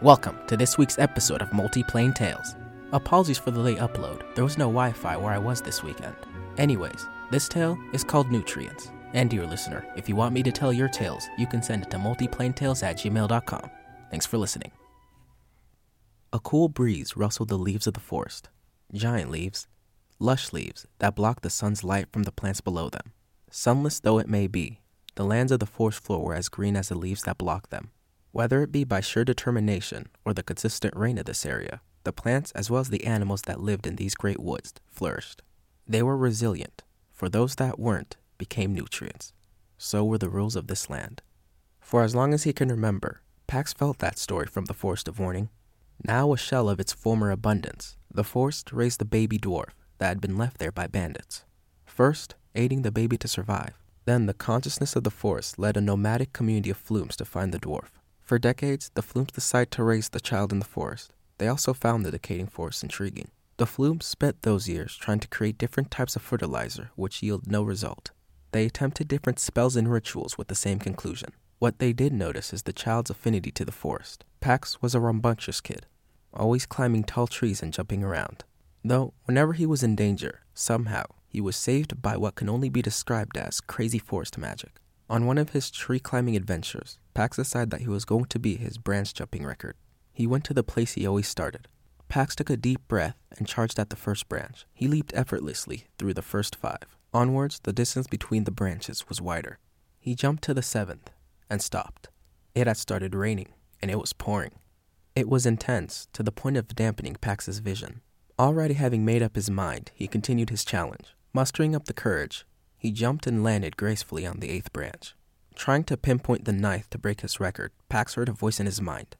Welcome to this week's episode of Multiplane Tales. Apologies for the late upload, there was no Wi Fi where I was this weekend. Anyways, this tale is called Nutrients. And dear listener, if you want me to tell your tales, you can send it to multiplanetales at gmail.com. Thanks for listening. A cool breeze rustled the leaves of the forest. Giant leaves, lush leaves that blocked the sun's light from the plants below them. Sunless though it may be, the lands of the forest floor were as green as the leaves that blocked them. Whether it be by sheer determination or the consistent rain of this area, the plants as well as the animals that lived in these great woods flourished. They were resilient, for those that weren't became nutrients. So were the rules of this land. For as long as he can remember, Pax felt that story from the Forest of Warning. Now a shell of its former abundance, the forest raised the baby dwarf that had been left there by bandits. First, aiding the baby to survive. Then the consciousness of the forest led a nomadic community of flumphs to find the dwarf. For decades, the flumphs decided to raise the child in the forest. They also found the decaying forest intriguing. The flumphs spent those years trying to create different types of fertilizer, which yielded no result. They attempted different spells and rituals with the same conclusion. What they did notice is the child's affinity to the forest. Pax was a rambunctious kid, always climbing tall trees and jumping around. Though, whenever he was in danger, somehow, he was saved by what can only be described as crazy forest magic. On one of his tree climbing adventures, Pax decided that he was going to beat his branch jumping record. He went to the place he always started. Pax took a deep breath and charged at the first branch. He leaped effortlessly through the first five. Onwards, the distance between the branches was wider. He jumped to the seventh and stopped. It had started raining, and it was pouring. It was intense, to the point of dampening Pax's vision. Already having made up his mind, he continued his challenge. Mustering up the courage, he jumped and landed gracefully on the eighth branch. Trying to pinpoint the ninth to break his record, Pax heard a voice in his mind.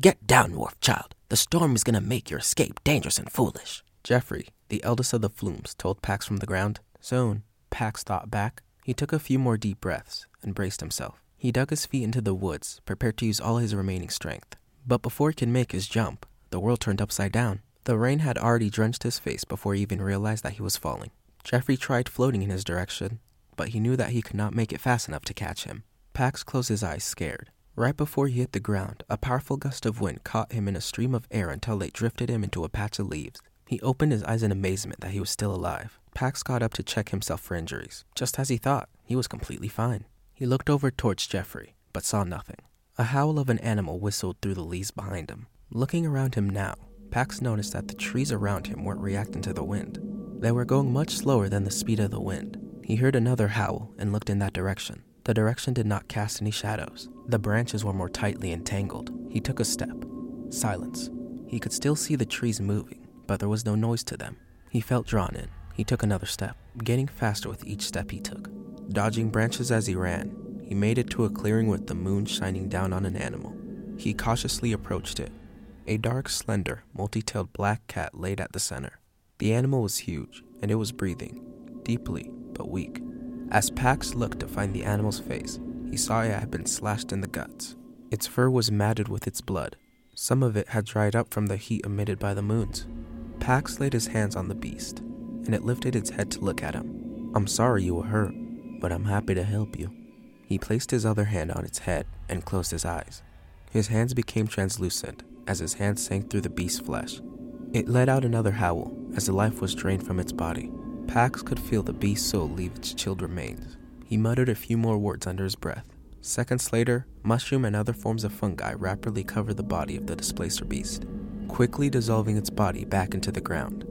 Get down, dwarf child. The storm is gonna make your escape dangerous and foolish. Jeffrey, the eldest of the Flumphs, told Pax from the ground. Soon, Pax thought back. He took a few more deep breaths and braced himself. He dug his feet into the woods, prepared to use all his remaining strength. But before he could make his jump, the world turned upside down. The rain had already drenched his face before he even realized that he was falling. Jeffrey tried floating in his direction, but he knew that he could not make it fast enough to catch him. Pax closed his eyes, scared. Right before he hit the ground, a powerful gust of wind caught him in a stream of air until it drifted him into a patch of leaves. He opened his eyes in amazement that he was still alive. Pax got up to check himself for injuries. Just as he thought, he was completely fine. He looked over towards Jeffrey, but saw nothing. A howl of an animal whistled through the leaves behind him. Looking around him now, Pax noticed that the trees around him weren't reacting to the wind. They were going much slower than the speed of the wind. He heard another howl and looked in that direction. The direction did not cast any shadows. The branches were more tightly entangled. He took a step. Silence. He could still see the trees moving, but there was no noise to them. He felt drawn in. He took another step, getting faster with each step he took. Dodging branches as he ran, he made it to a clearing with the moon shining down on an animal. He cautiously approached it. A dark, slender, multi tailed black cat laid at the center. The animal was huge, and it was breathing, deeply but weak. As Pax looked to find the animal's face, he saw it had been slashed in the guts. Its fur was matted with its blood. Some of it had dried up from the heat emitted by the moons. Pax laid his hands on the beast, and it lifted its head to look at him. I'm sorry you were hurt, but I'm happy to help you. He placed his other hand on its head and closed his eyes. His hands became translucent as his hands sank through the beast's flesh. It let out another howl as the life was drained from its body. Pax could feel the beast's soul leave its chilled remains. He muttered a few more words under his breath. Seconds later, mushroom and other forms of fungi rapidly covered the body of the displacer beast, quickly dissolving its body back into the ground.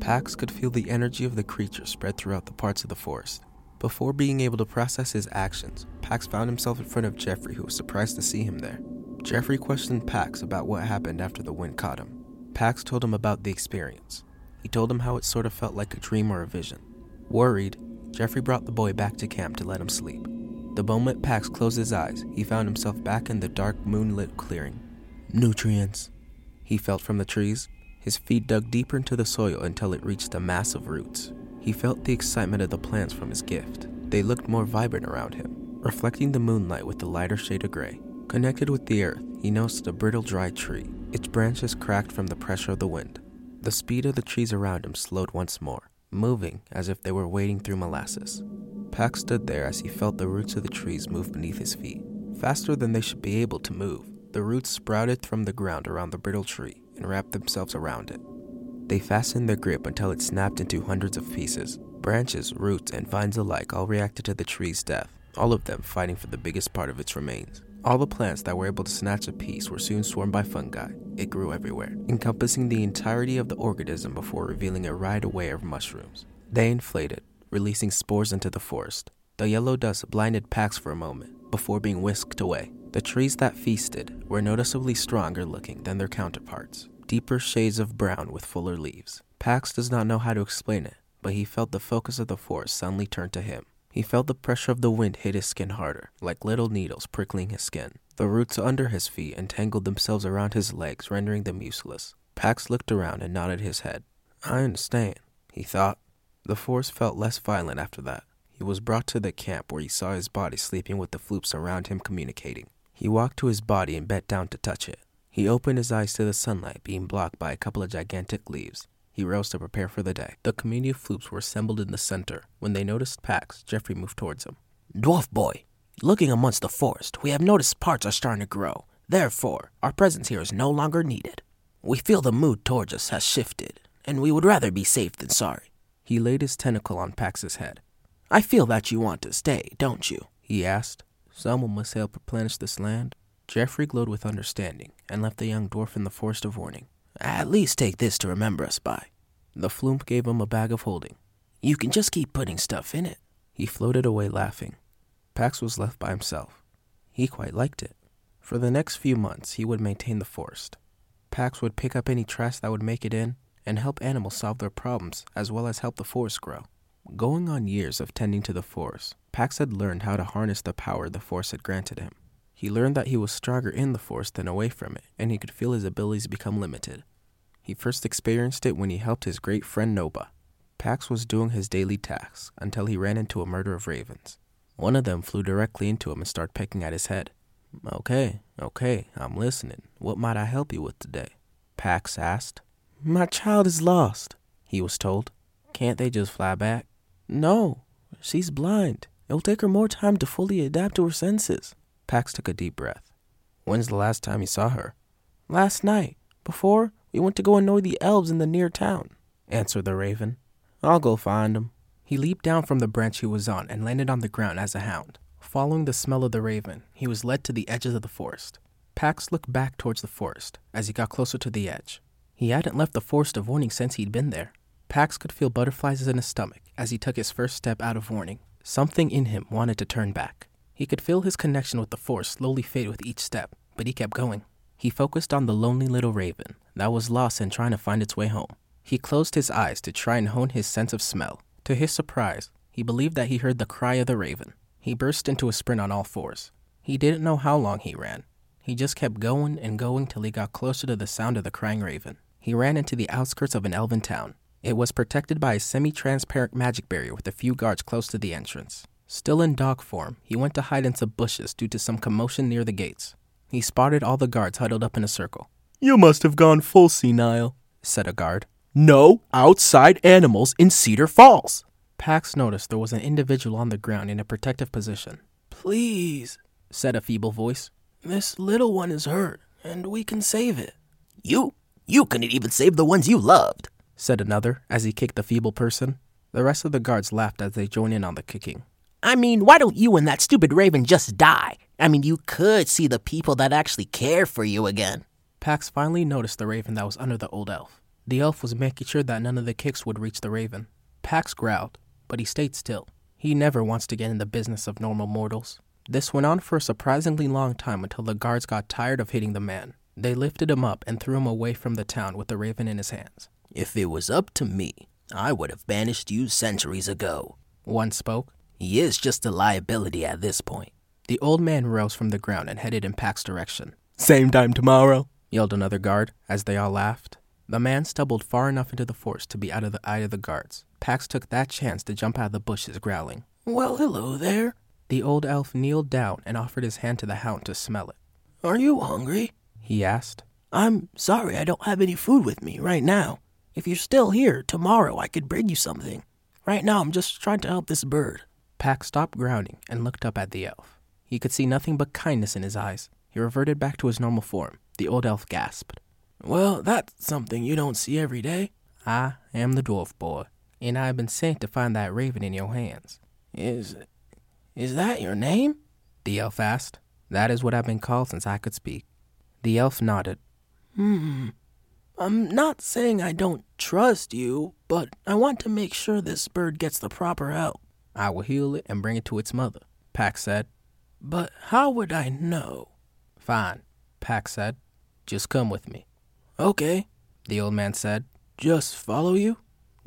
Pax could feel the energy of the creature spread throughout the parts of the forest. Before being able to process his actions, Pax found himself in front of Jeffrey, who was surprised to see him there. Jeffrey questioned Pax about what happened after the wind caught him. Pax told him about the experience. He told him how it sort of felt like a dream or a vision. Worried, Jeffrey brought the boy back to camp to let him sleep. The moment Pax closed his eyes, he found himself back in the dark, moonlit clearing. Nutrients, he felt from the trees. His feet dug deeper into the soil until it reached a mass of roots. He felt the excitement of the plants from his gift. They looked more vibrant around him, reflecting the moonlight with a lighter shade of gray. Connected with the earth, he noticed a brittle, dry tree. Its branches cracked from the pressure of the wind. The speed of the trees around him slowed once more, moving as if they were wading through molasses. Pax stood there as he felt the roots of the trees move beneath his feet. Faster than they should be able to move, The roots sprouted from the ground around the brittle tree and wrapped themselves around it. They fastened their grip until it snapped into hundreds of pieces. Branches, roots, and vines alike all reacted to the tree's death, all of them fighting for the biggest part of its remains. All the plants that were able to snatch a piece were soon swarmed by fungi. It grew everywhere, encompassing the entirety of the organism before revealing a right away of mushrooms. They inflated, releasing spores into the forest. The yellow dust blinded Pax for a moment before being whisked away. The trees that feasted were noticeably stronger looking than their counterparts, deeper shades of brown with fuller leaves. Pax does not know how to explain it, but he felt the focus of the forest suddenly turn to him. He felt the pressure of the wind hit his skin harder, like little needles prickling his skin. The roots under his feet entangled themselves around his legs, rendering them useless. Pax looked around and nodded his head. I understand, he thought. The force felt less violent after that. He was brought to the camp where he saw his body sleeping with the flumphs around him communicating. He walked to his body and bent down to touch it. He opened his eyes to the sunlight being blocked by a couple of gigantic leaves. He rose to prepare for the day. The community of flumphs were assembled in the center. When they noticed Pax, Jeffrey moved towards him. Dwarf boy, looking amongst the forest, we have noticed parts are starting to grow. Therefore, our presence here is no longer needed. We feel the mood towards us has shifted, and we would rather be safe than sorry. He laid his tentacle on Pax's head. I feel that you want to stay, don't you? He asked. Someone must help replenish this land. Jeffrey glowed with understanding and left the young dwarf in the forest of warning. At least take this to remember us by. The flumph gave him a bag of holding. You can just keep putting stuff in it. He floated away laughing. Pax was left by himself. He quite liked it. For the next few months, he would maintain the forest. Pax would pick up any trash that would make it in and help animals solve their problems, as well as help the forest grow. Going on years of tending to the forest, Pax had learned how to harness the power the forest had granted him. He learned that he was stronger in the forest than away from it, and he could feel his abilities become limited. He first experienced it when he helped his great friend Noba. Pax was doing his daily tasks until he ran into a murder of ravens. One of them flew directly into him and started pecking at his head. Okay, okay, I'm listening. What might I help you with today? Pax asked. My child is lost, he was told. Can't they just fly back? No, she's blind. It'll take her more time to fully adapt to her senses. Pax took a deep breath. When's the last time you saw her? Last night. Before, we went to go annoy the elves in the near town, answered the raven. I'll go find 'em. He leaped down from the branch he was on and landed on the ground as a hound. Following the smell of the raven, he was led to the edges of the forest. Pax looked back towards the forest as he got closer to the edge. He hadn't left the forest of warning since he'd been there. Pax could feel butterflies in his stomach as he took his first step out of warning. Something in him wanted to turn back. He could feel his connection with the forest slowly fade with each step, but he kept going. He focused on the lonely little raven that was lost and trying to find its way home. He closed his eyes to try and hone his sense of smell. To his surprise, he believed that he heard the cry of the raven. He burst into a sprint on all fours. He didn't know how long he ran. He just kept going and going till he got closer to the sound of the crying raven. He ran into the outskirts of an elven town. It was protected by a semi transparent magic barrier with a few guards close to the entrance. Still in dog form, he went to hide in some bushes due to some commotion near the gates. He spotted all the guards huddled up in a circle. You must have gone full senile, said a guard. No outside animals in Cedar Falls. Pax noticed there was an individual on the ground in a protective position. Please, said a feeble voice. This little one is hurt, and we can save it. You? You couldn't even save the ones you loved, said another as he kicked the feeble person. The rest of the guards laughed as they joined in on the kicking. I mean, why don't you and that stupid raven just die? I mean, you could see the people that actually care for you again. Pax finally noticed the raven that was under the old elf. The elf was making sure that none of the kicks would reach the raven. Pax growled, but he stayed still. He never wants to get in the business of normal mortals. This went on for a surprisingly long time until the guards got tired of hitting the man. They lifted him up and threw him away from the town with the raven in his hands. If it was up to me, I would have banished you centuries ago. One spoke. He is just a liability at this point. The old man rose from the ground and headed in Pax's direction. Same time tomorrow, yelled another guard as they all laughed. The man stumbled far enough into the forest to be out of the eye of the guards. Pax took that chance to jump out of the bushes, growling. Well, hello there. The old elf kneeled down and offered his hand to the hound to smell it. Are you hungry? he asked. I'm sorry I don't have any food with me right now. If you're still here, tomorrow I could bring you something. Right now I'm just trying to help this bird. Pax stopped growling and looked up at the elf. He could see nothing but kindness in his eyes. he reverted back to his normal form. The old elf gasped. Well, that's something you don't see every day. I am the dwarf boy, and I have been sent to find that raven in your hands. Is is that your name? The elf asked. That is what I've been called since I could speak. The elf nodded. Hmm. I'm not saying I don't trust you, but I want to make sure this bird gets the proper help. I will heal it and bring it to its mother, Pax said. But how would I know? Fine, Pax said. Just come with me. Okay, the old man said. Just follow you?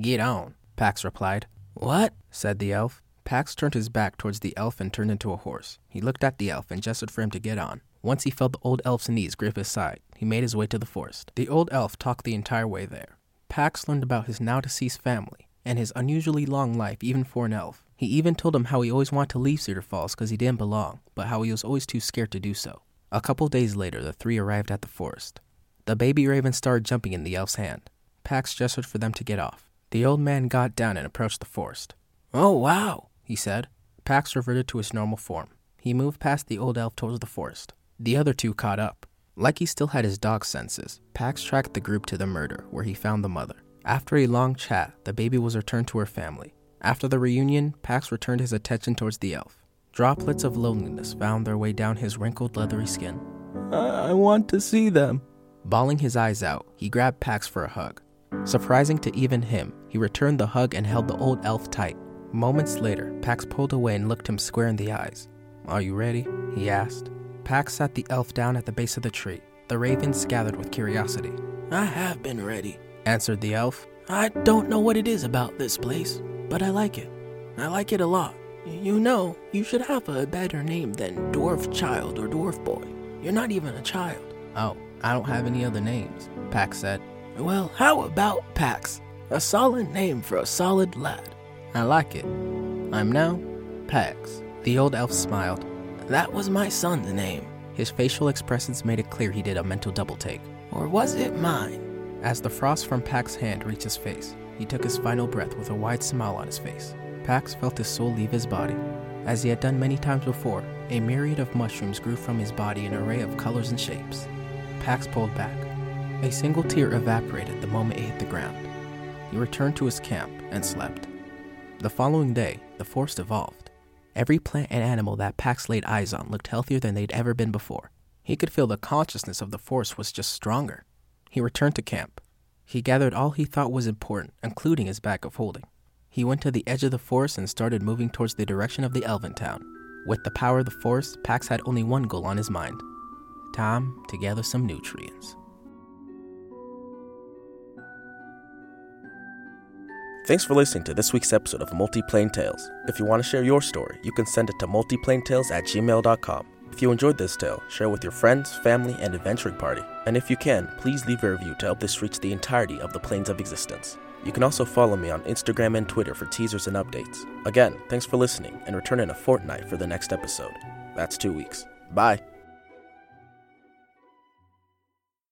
Get on, Pax replied. What? said the elf. Pax turned his back towards the elf and turned into a horse. He looked at the elf and gestured for him to get on. Once he felt the old elf's knees grip his side, he made his way to the forest. The old elf talked the entire way there. Pax learned about his now deceased family and his unusually long life, even for an elf. He even told him how he always wanted to leave Cedar Falls because he didn't belong, but how he was always too scared to do so. A couple days later, the three arrived at the forest. The baby raven started jumping in the elf's hand. Pax gestured for them to get off. The old man got down and approached the forest. Oh, wow, he said. Pax reverted to his normal form. He moved past the old elf towards the forest. The other two caught up. Like he still had his dog senses, Pax tracked the group to the murder, where he found the mother. After a long chat, the baby was returned to her family. After the reunion, Pax returned his attention towards the elf. Droplets of loneliness found their way down his wrinkled, leathery skin. I want to see them. Bawling his eyes out, he grabbed Pax for a hug. Surprising to even him, he returned the hug and held the old elf tight. Moments later, Pax pulled away and looked him square in the eyes. Are you ready? he asked. Pax sat the elf down at the base of the tree. The ravens gathered with curiosity. I have been ready, answered the elf. I don't know what it is about this place, but I like it. I like it a lot. You know, you should have a better name than Dwarf Child or Dwarf Boy. You're not even a child. Oh, I don't have any other names, Pax said. Well, how about Pax? A solid name for a solid lad. I like it. I'm now Pax. The old elf smiled. That was my son's name. His facial expressions made it clear he did a mental double take. Or was it mine? As the frost from Pax's hand reached his face, he took his final breath with a wide smile on his face. Pax felt his soul leave his body. As he had done many times before, a myriad of mushrooms grew from his body in an array of colors and shapes. Pax pulled back. A single tear evaporated the moment it hit the ground. He returned to his camp and slept. The following day, the forest evolved. Every plant and animal that Pax laid eyes on looked healthier than they'd ever been before. He could feel the consciousness of the forest was just stronger. He returned to camp. He gathered all he thought was important, including his bag of holding. He went to the edge of the forest and started moving towards the direction of the elven town. With the power of the forest, Pax had only one goal on his mind time to gather some nutrients. Thanks for listening to this week's episode of Multiplane Tales. If you want to share your story, you can send it to multiplanetales at gmail.com. If you enjoyed this tale, share it with your friends, family, and adventuring party. And if you can, please leave a review to help this reach the entirety of the planes of existence. You can also follow me on Instagram and Twitter for teasers and updates. Again, thanks for listening, and return in a fortnight for the next episode. That's two weeks. Bye.